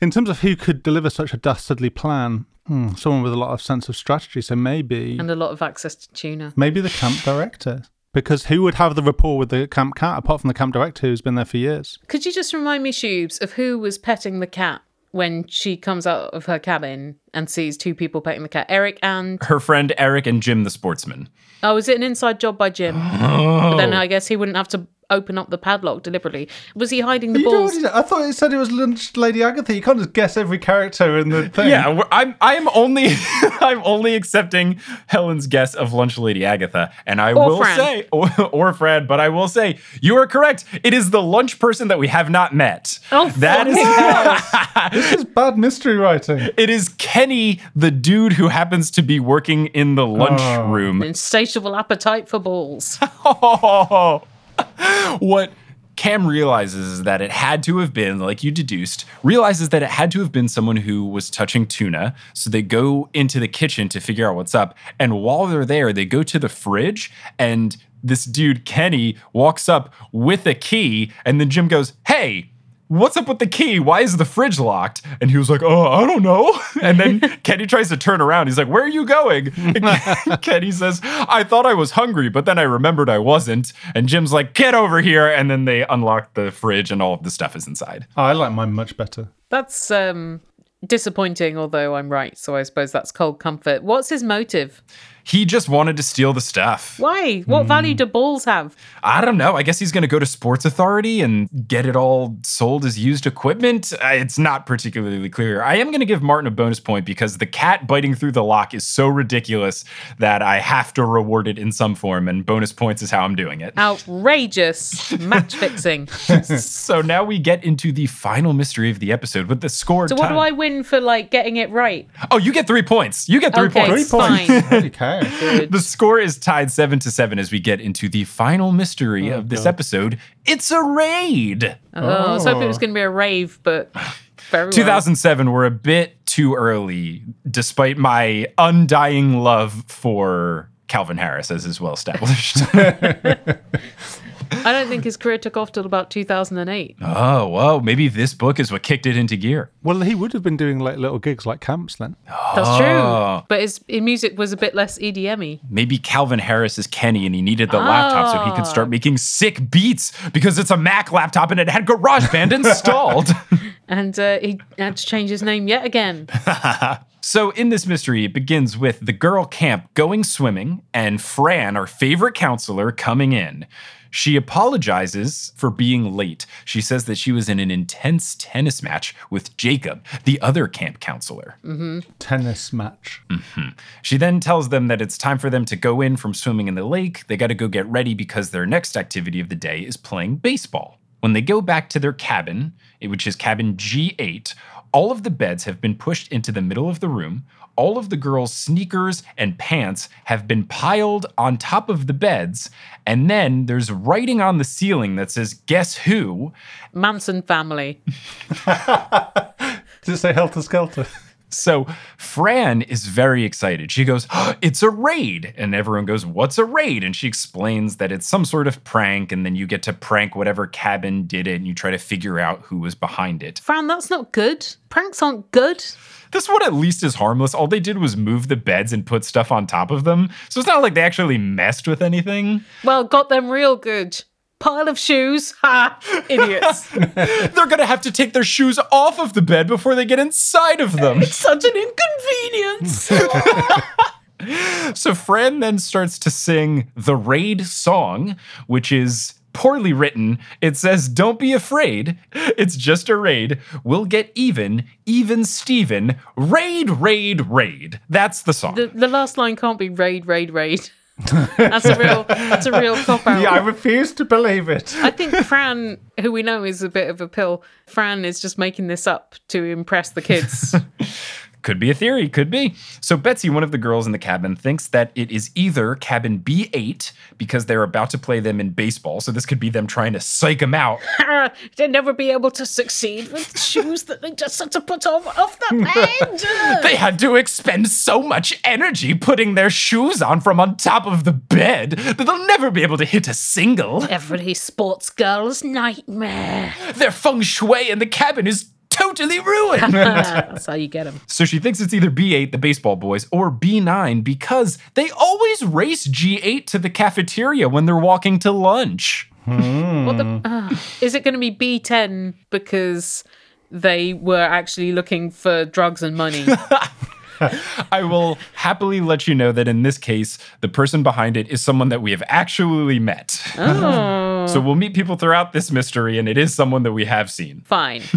Speaker 3: in terms of who could deliver such a dastardly plan, hmm, someone with a lot of sense of strategy. So maybe,
Speaker 2: And a lot of access to tuna.
Speaker 3: maybe the camp director. Because who would have the rapport with the camp cat apart from the camp director who's been there for years?
Speaker 2: Could you just remind me, Shoobs, of who was petting the cat when she comes out of her cabin and sees two people petting the cat? Eric and.
Speaker 1: Her friend Eric and Jim the sportsman.
Speaker 2: Oh, is it an inside job by Jim? But then I guess he wouldn't have to open up the padlock deliberately. Was he hiding the
Speaker 3: You
Speaker 2: balls?
Speaker 3: I thought it said it was Lunch Lady Agatha. You can't just guess every character in the thing.
Speaker 1: Yeah, I'm I'm only I'm only accepting Helen's guess of Lunch Lady Agatha, and I
Speaker 2: Or
Speaker 1: will
Speaker 2: Fran.
Speaker 1: say, or, or Fran, but I will say you are correct. It is the lunch person that we have not met.
Speaker 2: Oh,
Speaker 1: that is
Speaker 3: This is bad mystery writing.
Speaker 1: it is Kenny, the dude who happens to be working in the lunch
Speaker 3: Oh.
Speaker 1: room.
Speaker 2: Insatiable appetite for balls.
Speaker 1: what Cam realizes is that it had to have been, like you deduced, realizes that it had to have been someone who was touching tuna. So they go into the kitchen to figure out what's up. And while they're there, they go to the fridge and this dude, Kenny, walks up with a key. And then Jim goes, Hey, what's up with the key? Why is the fridge locked? And he was like, Oh, I don't know. And then Kenny tries to turn around. He's like, Where are you going? And Kenny says, I thought I was hungry, but then I remembered I wasn't. And Jim's like, Get over here. And then they unlock the fridge and all of the stuff is inside.
Speaker 3: Oh, I like mine much better.
Speaker 2: That's um disappointing, although I'm right, so I suppose that's cold comfort. What's his motive?
Speaker 1: He just wanted to steal the stuff.
Speaker 2: Why? What
Speaker 1: Hmm.
Speaker 2: value do balls have?
Speaker 1: I don't know. I guess he's going to go to Sports Authority and get it all sold as used equipment. Uh, It's not particularly clear. I am going to give Martin a bonus point because the cat biting through the lock is so ridiculous that I have to reward it in some form, and bonus points is how I'm doing it.
Speaker 2: Outrageous match fixing.
Speaker 1: so now we get into the final mystery of the episode with the score.
Speaker 2: So what do. I win for like getting it right?
Speaker 1: Oh, you get three points. You get three
Speaker 2: Okay,
Speaker 1: points.
Speaker 2: fine.
Speaker 3: Holy cow.
Speaker 1: The score is tied seven to seven as we get into the final mystery
Speaker 3: Oh,
Speaker 1: of this episode. It's a raid.
Speaker 2: Oh, I was hoping it was oh. going to be a rave, but very well.
Speaker 1: 2007 were a bit too early, despite my undying love for Calvin Harris, as is well established.
Speaker 2: I don't think his career took off till about 2008.
Speaker 1: oh, whoa. Maybe this book is what kicked it into gear.
Speaker 3: Well, he would have been doing like little gigs like camps then.
Speaker 2: That's
Speaker 1: Oh.
Speaker 2: true. But his, his music was a bit less E EDM-y.
Speaker 1: Maybe Calvin Harris is Kenny and he needed the laptop so he could
Speaker 2: Ah.
Speaker 1: start making sick beats because it's a Mac laptop and it had GarageBand installed.
Speaker 2: And uh, he had to change his name yet again.
Speaker 1: So, in this mystery, it begins with the girl camp going swimming and Fran, our favorite counselor, coming in. She apologizes for being late. She says that she was in an intense tennis match with Jacob, the other camp counselor.
Speaker 3: Tennis match.
Speaker 1: She then tells them that it's time for them to go in from swimming in the lake. They got to go get ready because their next activity of the day is playing baseball. When they go back to their cabin, eh, which is cabin G8, all of the beds have been pushed into the middle of the room. All of the girls' sneakers and pants have been piled on top of the beds. And then there's writing on the ceiling that says, Guess who?
Speaker 2: Manson family.
Speaker 3: Does it say Helter Skelter?
Speaker 1: So Fran is very excited. She goes, "Oh, It's a raid. And everyone goes, What's a raid? And she explains that it's some sort of prank. And then you get to prank whatever cabin did it and you try to figure out who was behind it.
Speaker 2: Fran, that's not good. Pranks aren't good.
Speaker 1: This one at least is harmless. All they did was move the beds and put stuff on top of them. So it's not like they actually messed with anything.
Speaker 2: Well, got them real good. Pile of shoes. Ha! Idiots.
Speaker 1: They're going to have to take their shoes off of the bed before they get inside of them.
Speaker 2: It's such an inconvenience.
Speaker 1: So Fran then starts to sing the raid song, which is poorly written. It says, Don't be afraid. It's just a raid. We'll get even, even Steven. Raid, raid, raid. That's the song.
Speaker 2: the, the last line can't be raid, raid, raid. That's a real. That's a real cop out.
Speaker 3: Yeah, I refuse to believe it.
Speaker 2: I think Fran, who we know is a bit of a pill, Fran is just making this up to impress the kids.
Speaker 1: Could be a theory, could be. So Betsy, one of the girls in the cabin, thinks that it is either cabin B8 because they're about to play them in baseball. So this could be them trying to psych them out.
Speaker 2: They'll never be able to succeed with shoes that they just had to put on off the bed.
Speaker 1: They had to expend so much energy putting their shoes on from on top of the bed that they'll never be able to hit a single.
Speaker 2: Every sports girl's nightmare.
Speaker 1: Their feng shui in the cabin is totally ruined.
Speaker 2: That's how you get them.
Speaker 1: So she thinks it's either B8, the baseball boys, or B9 because they always race G8 to the cafeteria when they're walking to lunch.
Speaker 2: What the? Uh, is it going to be B10 because they were actually looking for drugs and money?
Speaker 1: I will happily let you know that in this case, the person behind it is someone that we have actually met.
Speaker 2: oh,
Speaker 1: So we'll meet people throughout this mystery, and it is someone that we have seen.
Speaker 2: fine.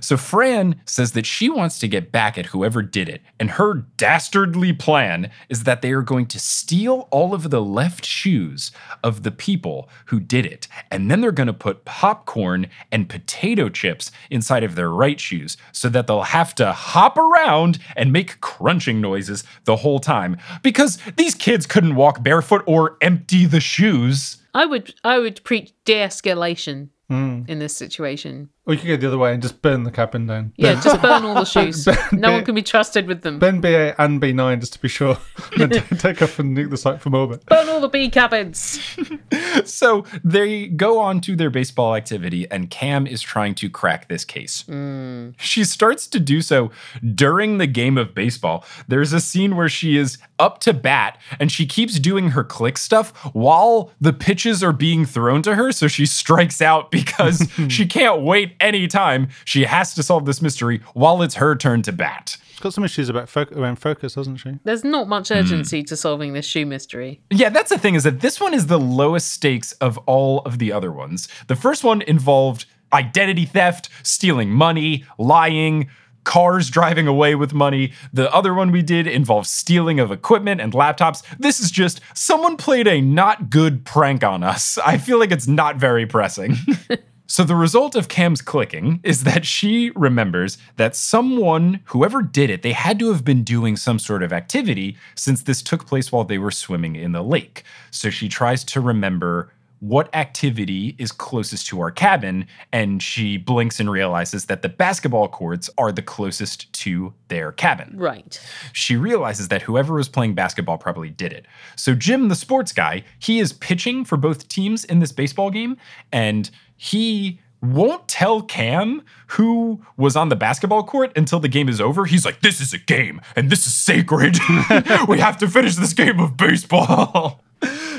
Speaker 1: So Fran says that she wants to get back at whoever did it, and her dastardly plan is that they are going to steal all of the left shoes of the people who did it, and then they're going to put popcorn and potato chips inside of their right shoes so that they'll have to hop around and make crunching noises the whole time because these kids couldn't walk barefoot or empty the shoes.
Speaker 2: I would I would preach de-escalation Mm. in this situation.
Speaker 3: Or you could go the other way and just burn the cabin down.
Speaker 2: Yeah, just burn all the shoes.
Speaker 3: Ben-
Speaker 2: No one can be trusted with them.
Speaker 3: Burn B8 and B9 just to be sure. and then take off and nuke the site from orbit.
Speaker 2: Burn all the B cabins.
Speaker 1: So they go on to their baseball activity, and Cam is trying to crack this case. Mm. She starts to do so during the game of baseball. There's a scene where she is up to bat and she keeps doing her click stuff while the pitches are being thrown to her. So she strikes out because she can't wait any time. She has to solve this mystery while it's her turn to bat.
Speaker 3: She's got some issues about fo- around focus, hasn't she?
Speaker 2: There's not much hmm. urgency to solving this shoe mystery.
Speaker 1: Yeah, that's the thing is that this one is the lowest stakes of all of the other ones. The first one involved identity theft, stealing money, lying, cars driving away with money. The other one we did involved stealing of equipment and laptops. This is just someone played a not good prank on us. I feel like it's not very pressing. So the result of Cam's clicking is that she remembers that someone, whoever did it, they had to have been doing some sort of activity since this took place while they were swimming in the lake. So she tries to remember what activity is closest to our cabin and she blinks and realizes that the basketball courts are the closest to their cabin
Speaker 2: Right.
Speaker 1: she realizes that whoever was playing basketball probably did it. So Jim, the sports guy, he is pitching for both teams in this baseball game, and he won't tell Cam who was on the basketball court until the game is over. He's like, "This is a game, and this is sacred. we have to finish this game of baseball."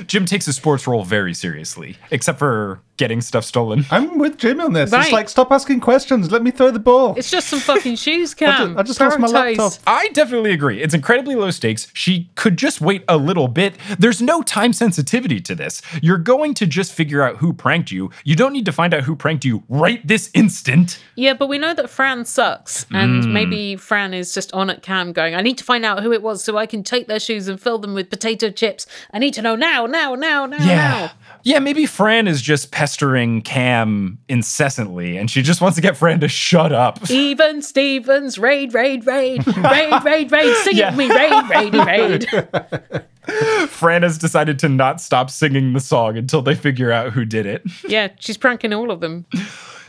Speaker 1: Jim takes his sports role very seriously, except for getting stuff stolen.
Speaker 3: I'm with Jim on this.
Speaker 2: Right.
Speaker 3: It's like, stop asking questions. Let me throw the ball.
Speaker 2: It's just some fucking shoes, Cam.
Speaker 3: I just lost my
Speaker 2: Prioritise.
Speaker 3: laptop.
Speaker 1: I definitely agree. It's incredibly low stakes. She could just wait a little bit. There's no time sensitivity to this. You're going to just figure out who pranked you. You don't need to find out who pranked you right this instant.
Speaker 2: Yeah, but we know that Fran sucks, and hmm. maybe Fran is just on at Cam going, I need to find out who it was so I can take their shoes and fill them with potato chips. I need to know now, now, now, now, now.
Speaker 1: Yeah, maybe Fran is just pestering Cam incessantly and she just wants to get Fran to shut up.
Speaker 2: Even Stevens, raid, raid, raid, raid, raid, raid, sing
Speaker 1: Yeah.
Speaker 2: me, raid, raid, raid.
Speaker 1: Fran has decided to not stop singing the song until they figure out who did it.
Speaker 2: Yeah, she's pranking all of them.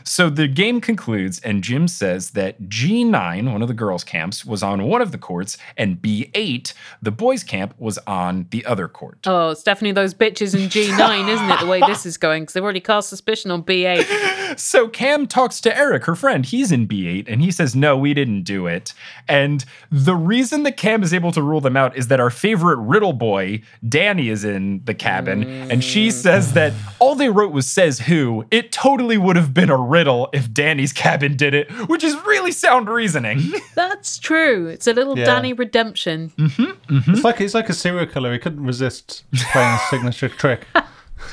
Speaker 1: So the game concludes, and Jim says that G9, one of the girls' camps, was on one of the courts, and B8, the boys' camp, was on the other court.
Speaker 2: Oh, it's definitely those bitches in G9, isn't it? The way this is going, because they've already cast suspicion on B8.
Speaker 1: So Cam talks to Eric, her friend. He's in B8, and he says, No, we didn't do it. And the reason that Cam is able to rule them out is that our favorite riddle boy, Danny, is in the cabin, and she mm. says that all they wrote was says who. It totally would have been a riddle if Danny's cabin did it, which is really sound reasoning.
Speaker 2: That's true. It's a little
Speaker 3: Yeah.
Speaker 2: Danny redemption. Mm-hmm.
Speaker 3: It's like it's like a serial killer. He couldn't resist playing a signature trick.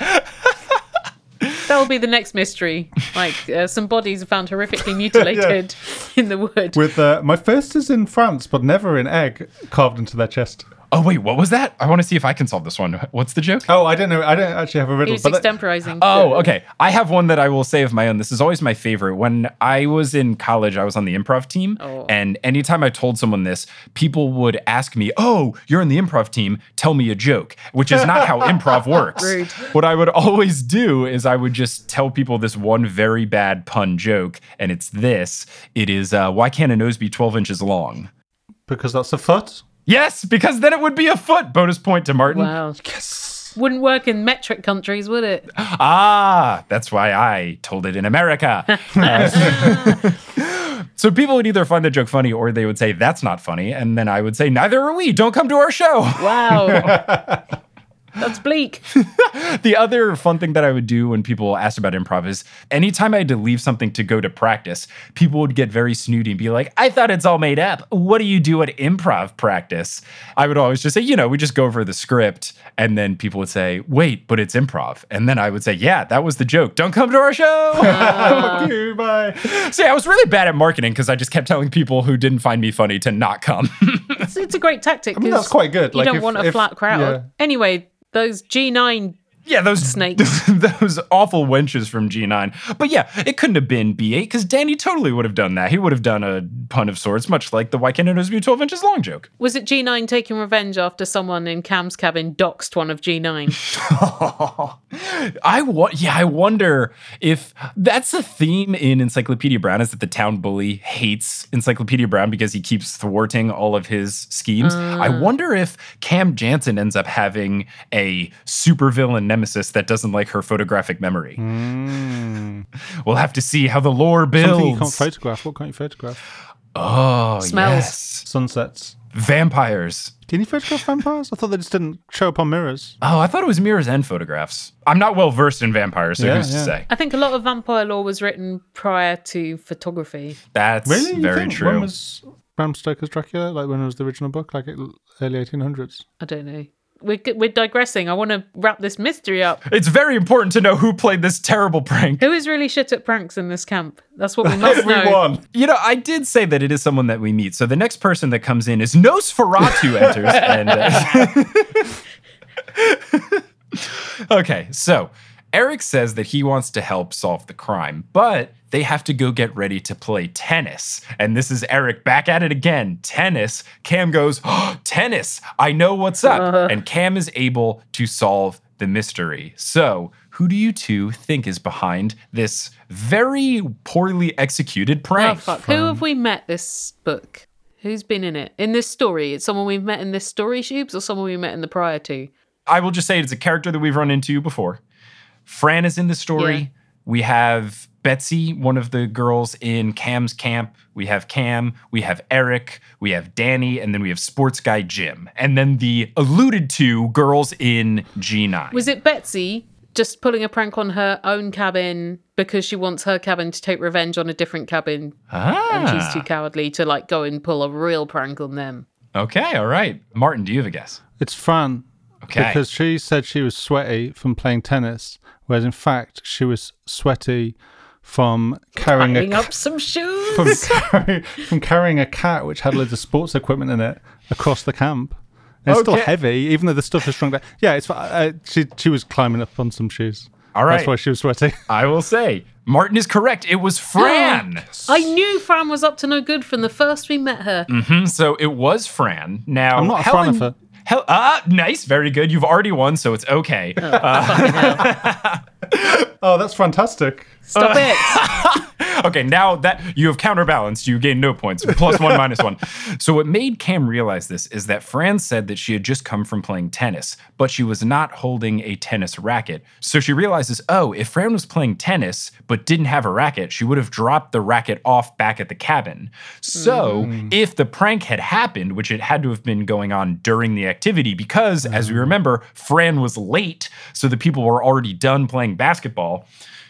Speaker 2: That will be the next mystery. Like uh, some bodies are found horrifically mutilated in the wood.
Speaker 3: With uh, my first is in France, but never in egg carved into their chest.
Speaker 1: Oh wait, what was that? I want to see if I can solve this one. What's the joke?
Speaker 3: Oh, I don't know. I don't actually have a
Speaker 2: He
Speaker 3: riddle.
Speaker 2: was
Speaker 3: but that-
Speaker 2: extemporizing.
Speaker 1: Oh, okay. I have one that I will say of my own. This is always my favorite. When I was in college, I was on the improv team.
Speaker 2: Oh.
Speaker 1: And anytime I told someone this, people would ask me, Oh, you're in the improv team. Tell me a joke, which is not how improv works.
Speaker 2: Rude.
Speaker 1: What I would always do is I would just tell people this one very bad pun joke. And it's this it is, uh, Why can't a nose be 12 inches long?
Speaker 3: because that's a foot.
Speaker 1: Yes, because then it would be a foot. Bonus point to Martin.
Speaker 2: wow. Yes. Wouldn't work in metric countries, would it?
Speaker 1: Ah, that's why I told it in America. so people would either find the joke funny or they would say, that's not funny. And then I would say, neither are we. Don't come to our show.
Speaker 2: Wow. That's bleak.
Speaker 1: the other fun thing that I would do when people asked about improv is anytime I had to leave something to go to practice, people would get very snooty and be like, I thought it's all made up. What do you do at improv practice? I would always just say, you know, we just go over the script. And then people would say, wait, but it's improv. And then I would say, yeah, that was the joke. Don't come to our show.
Speaker 3: Ah. You, bye.
Speaker 1: See, I was really bad at marketing because I just kept telling people who didn't find me funny to not come.
Speaker 2: It's, it's a great tactic.
Speaker 3: I mean, that's quite good.
Speaker 2: You
Speaker 3: Like,
Speaker 2: don't
Speaker 3: if-
Speaker 2: want a
Speaker 3: if-
Speaker 2: flat crowd.
Speaker 3: yeah.
Speaker 2: Anyway, those G9
Speaker 1: yeah, those
Speaker 2: Snakes.
Speaker 1: those awful wenches from G9. But yeah, it couldn't have been B8 because Danny totally would have done that. He would have done a pun of sorts, much like the Why Can't It Be 12 Inches Long joke.
Speaker 2: Was it G9 taking revenge after someone in Cam's cabin doxed one of G9?
Speaker 1: I wa- yeah, I wonder if that's the theme in Encyclopedia Brown is that the town bully hates Encyclopedia Brown because he keeps thwarting all of his schemes. I mm. wonder if Cam Jansen ends up having a supervillain nemesis that doesn't like her photographic memory. Hmm. We'll have to see how the lore
Speaker 3: Something you can't
Speaker 1: builds.
Speaker 3: photograph. What can't you photograph?
Speaker 1: Oh,
Speaker 2: Smells.
Speaker 1: yes.
Speaker 3: Sunsets.
Speaker 1: Vampires.
Speaker 3: Can you photograph vampires? I thought they just didn't show up on mirrors.
Speaker 1: Oh, I thought it was mirrors and photographs. I'm not well versed in vampires, so
Speaker 3: Yeah,
Speaker 1: who's to say?
Speaker 2: I think a lot of vampire lore was written prior to photography.
Speaker 1: That's
Speaker 3: Really?
Speaker 1: Very
Speaker 3: think?
Speaker 1: true.
Speaker 3: When was Bram Stoker's Dracula? Like when it was the original book? Like early 1800s?
Speaker 2: I don't know. We're, we're digressing. I want to wrap this mystery up.
Speaker 1: It's very important to know who played this terrible prank.
Speaker 2: Who is really shit at pranks in this camp? That's what we must know.
Speaker 1: You know, I did say that it is someone that we meet. So the next person that comes in is Nosferatu enters. and uh, okay, so Eric says that he wants to help solve the crime, but they have to go get ready to play tennis. And this is Eric back at it again. Tennis. Cam goes, oh, tennis. I know what's up. Uh-huh. And Cam is able to solve the mystery. So, who do you two think is behind this very poorly executed
Speaker 2: Oh,
Speaker 1: prank?
Speaker 2: fuck. Who have we met this book? Who's been in it? In this story? It's someone we've met in this story, Shoobs, or someone we met in the prior two?
Speaker 1: I will just say it's a character that we've run into before. Fran is in the story.
Speaker 2: Yeah.
Speaker 1: We have Betsy, one of the girls in Cam's camp. We have Cam. We have Eric. We have Danny. And then we have sports guy Jim. And then the alluded to girls in G9.
Speaker 2: Was it Betsy just pulling a prank on her own cabin because she wants her cabin to take revenge on a different cabin and she's
Speaker 1: ah,
Speaker 2: too cowardly to like go and pull a real prank on them?
Speaker 1: okay. All right. Martin, do you have a guess?
Speaker 3: It's Fran.
Speaker 1: Okay.
Speaker 3: Because she said she was sweaty from playing tennis, whereas in fact she was sweaty from carrying
Speaker 2: Hanging
Speaker 3: a
Speaker 2: up some shoes.
Speaker 3: from, carry, from carrying a cat which had loads of sports equipment in it across the camp. And it's still heavy, even though the stuff is shrunk down. Yeah, it's uh, she she was climbing up on some shoes.
Speaker 1: All right.
Speaker 3: That's why she was sweaty.
Speaker 1: I will say Martin is correct. It was Fran.
Speaker 2: I knew Fran was up to no good from the first we met her.
Speaker 1: Mhm, So it was Fran. Now
Speaker 3: I'm not a
Speaker 1: Helen,
Speaker 3: Franifer.
Speaker 1: Hel- ah, nice, very good. You've already won, so it's okay.
Speaker 3: Oh, that's fantastic.
Speaker 2: Stop it.
Speaker 1: okay, now that you have counterbalanced, you gain no points. Plus one, minus one. So what made Cam realize this is that Fran said that she had just come from playing tennis, but she was not holding a tennis racket. So she realizes, oh, if Fran was playing tennis but didn't have a racket, she would have dropped the racket off back at the cabin. So hmm. if the prank had happened, which it had to have been going on during the activity, because as we hmm. remember, Fran was late, so the people were already done playing basketball.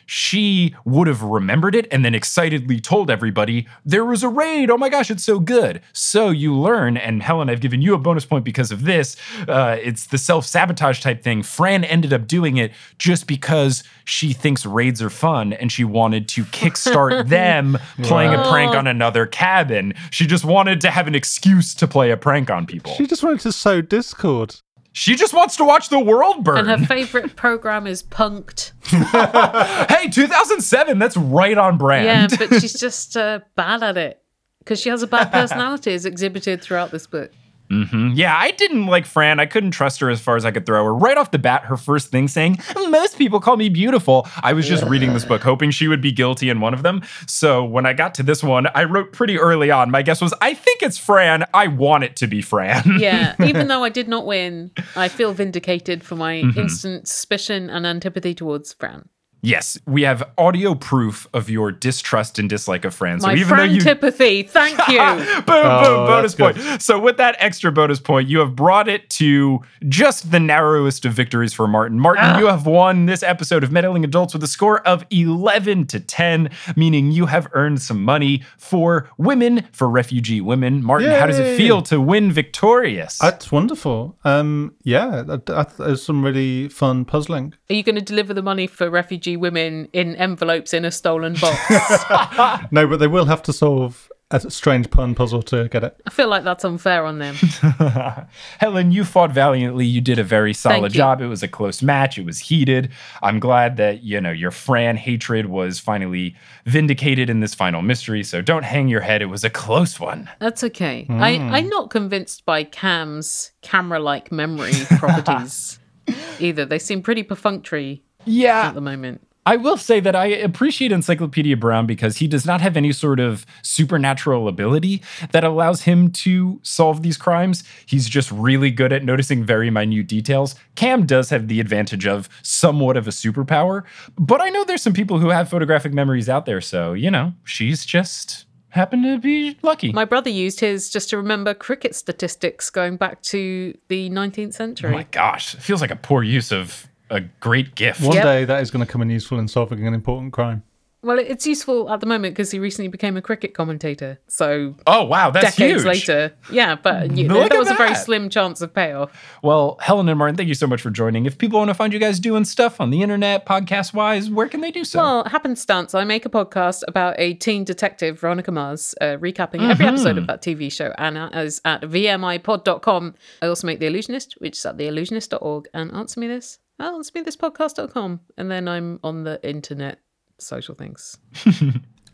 Speaker 1: She would have remembered it and then excitedly told everybody, there was a raid. Oh my gosh, it's so good. So you learn, and Helen, I've given you a bonus point because of this. Uh, it's the self sabotage type thing. Fran ended up doing it just because she thinks raids are fun and she wanted to kickstart them playing a prank on another cabin. She just wanted to have an excuse to play a prank on people.
Speaker 3: She just wanted to sow discord.
Speaker 1: She just wants to watch the world burn.
Speaker 2: And her favorite program is Punk'd.
Speaker 1: hey, 2007, that's right on brand.
Speaker 2: Yeah, but she's just uh, bad at it because she has a bad personality, as exhibited throughout this book.
Speaker 1: Yeah, I didn't like Fran. I couldn't trust her as far as I could throw her. Right off the bat, her first thing saying, Most people call me beautiful. I was just reading this book, hoping she would be guilty in one of them. So when I got to this one, I wrote pretty early on. My guess was, I think it's Fran. I want it to be Fran.
Speaker 2: Yeah, even though I did not win, I feel vindicated for my
Speaker 1: Mm-hmm.
Speaker 2: instant suspicion and antipathy towards Fran.
Speaker 1: Yes, we have audio proof of your distrust and dislike of Fran. So
Speaker 2: My
Speaker 1: even though you.
Speaker 2: antipathy, thank you.
Speaker 1: boom, boom,
Speaker 3: Oh,
Speaker 1: bonus
Speaker 3: that's
Speaker 1: point. So with that extra bonus point, you have brought it to just the narrowest of victories for Martin. Martin, you have won this episode of Meddling Adults with a score of 11 to 10, meaning you have earned some money for women, for refugee women. Martin, how does it feel to win victorious?
Speaker 3: That's wonderful. Um, yeah, that, that, there's some really fun puzzling.
Speaker 2: Are you going to deliver the money for refugee women in envelopes in a stolen box?
Speaker 3: No, but they will have to solve a strange pun puzzle to get it.
Speaker 2: I feel like that's unfair on them.
Speaker 1: Helen, you fought valiantly. You did a very solid job. It was a close match. It was heated. I'm glad that, you know, your Fran hatred was finally vindicated in this final mystery. So don't hang your head. It was a close one.
Speaker 2: That's okay.
Speaker 1: Hmm.
Speaker 2: I, I'm not convinced by Cam's camera like memory properties either. They seem pretty perfunctory
Speaker 1: Yeah.
Speaker 2: at the moment.
Speaker 1: I will say that I appreciate Encyclopedia Brown because he does not have any sort of supernatural ability that allows him to solve these crimes. He's just really good at noticing very minute details. Cam does have the advantage of somewhat of a superpower, but I know there's some people who have photographic memories out there, so, you know, she's just happened to be lucky.
Speaker 2: My brother used his just to remember cricket statistics going back to the 19th century.
Speaker 1: oh my gosh, it feels like a poor use of a great gift.
Speaker 3: One
Speaker 2: Yep.
Speaker 3: day that is going to come in useful in solving an important crime.
Speaker 2: Well, it's useful at the moment because he recently became a cricket commentator. So
Speaker 1: Oh, wow, that's
Speaker 2: decades
Speaker 1: huge.
Speaker 2: later, yeah, but you,
Speaker 1: Look
Speaker 2: there
Speaker 1: at
Speaker 2: was a very
Speaker 1: that.
Speaker 2: slim chance of payoff.
Speaker 1: Well, Helen and Martin, thank you so much for joining. If people want to find you guys doing stuff on the internet, podcast wise, where can they do so?
Speaker 2: Well, happenstance, I make a podcast about a teen detective, Veronica Mars, uh, recapping every episode of that TV show, and that is at vmipod.com. I also make The Allusionist, which is at theallusionist.org, and answer me this, oh, answer me this podcast.com. And then I'm on the internet, social things.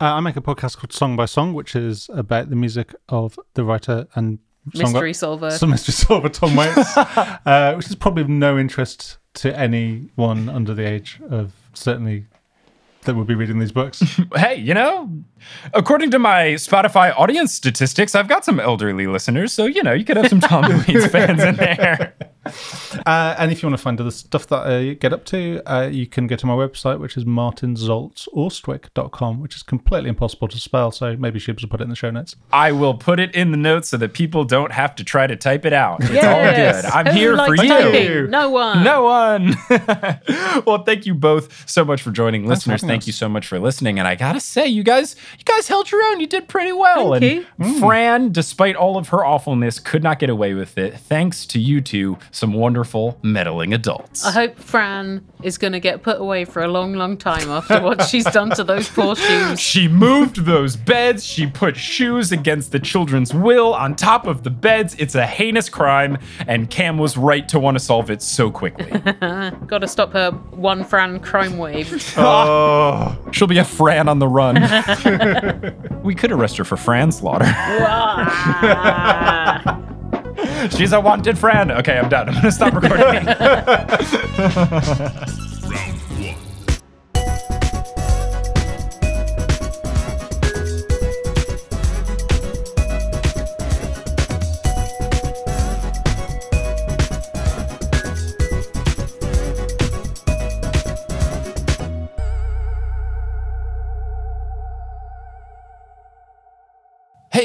Speaker 3: Uh, I make a podcast called Song by Song, which is about the music of the writer and song-
Speaker 2: Mystery solver.
Speaker 3: So Mystery Solver Tom Waits, uh, which is probably of no interest to anyone under the age of certainly that would be reading these books.
Speaker 1: hey, you know, according to my Spotify audience statistics, I've got some elderly listeners, so you know, you could have some Tom Waits fans in there.
Speaker 3: Uh, and if you want to find other stuff that I get up to, uh, you can go to my website, which is martinzoltzorstwick.com, which is completely impossible to spell. So maybe Shibs will put it in the show notes.
Speaker 1: I will put it in the notes so that people don't have to try to type it out. It's
Speaker 2: Yes.
Speaker 1: all good. I'm
Speaker 2: Who
Speaker 1: here for
Speaker 2: likes
Speaker 1: you.
Speaker 2: typing? No one.
Speaker 1: No one. well, thank you both so much for joining,
Speaker 3: for
Speaker 1: listeners. Thank
Speaker 3: us.
Speaker 1: you so much for listening. And I gotta say, you guys, you guys held your own. You did pretty well.
Speaker 2: Thank
Speaker 1: and mm. Fran, despite all of her awfulness, could not get away with it. Thanks to you two, some wonderful meddling adults.
Speaker 2: I hope Fran is going to get put away for a long, long time after what she's done to those poor shoes.
Speaker 1: She moved those beds. She put shoes against the children's will on top of the beds. It's a heinous crime, and Cam was right to want to solve it so quickly.
Speaker 2: Got to stop her one Fran crime wave.
Speaker 1: oh, she'll be a Fran on the run. we could arrest her for Fran slaughter. She's a wanted Fran. Okay, I'm done. I'm gonna stop recording.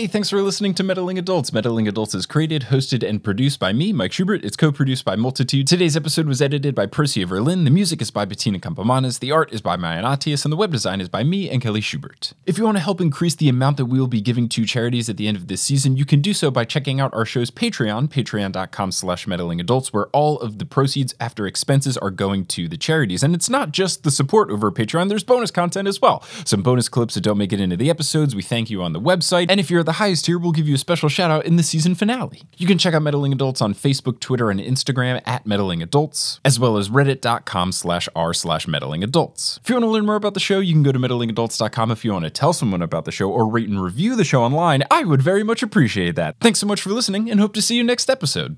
Speaker 1: Hey, thanks for listening to Meddling Adults. Meddling Adults is created, hosted, and produced by me, Mike Schubert. It's co produced by Multitude. Today's episode was edited by Percy of Verlin. The music is by Bettina Campomanes. The art is by Maya Atias, and the web design is by me and Kelly Schubert. If you want to help increase the amount that we will be giving to charities at the end of this season, you can do so by checking out our show's Patreon, patreon.com slash meddlingadults, where all of the proceeds after expenses are going to the charities. And it's not just the support over Patreon, there's bonus content as well. Some bonus clips that don't make it into the episodes. We thank you on the website. And if you're the highest tier, we'll give you a special shout out in the season finale. You can check out Meddling Adults on Facebook, Twitter, and Instagram at Meddling Adults, as well as reddit.com slash r slash meddling adults. If you want to learn more about the show, you can go to meddlingadults.com if you want to tell someone about the show or rate and review the show online. I would very much appreciate that. Thanks so much for listening and hope to see you next episode.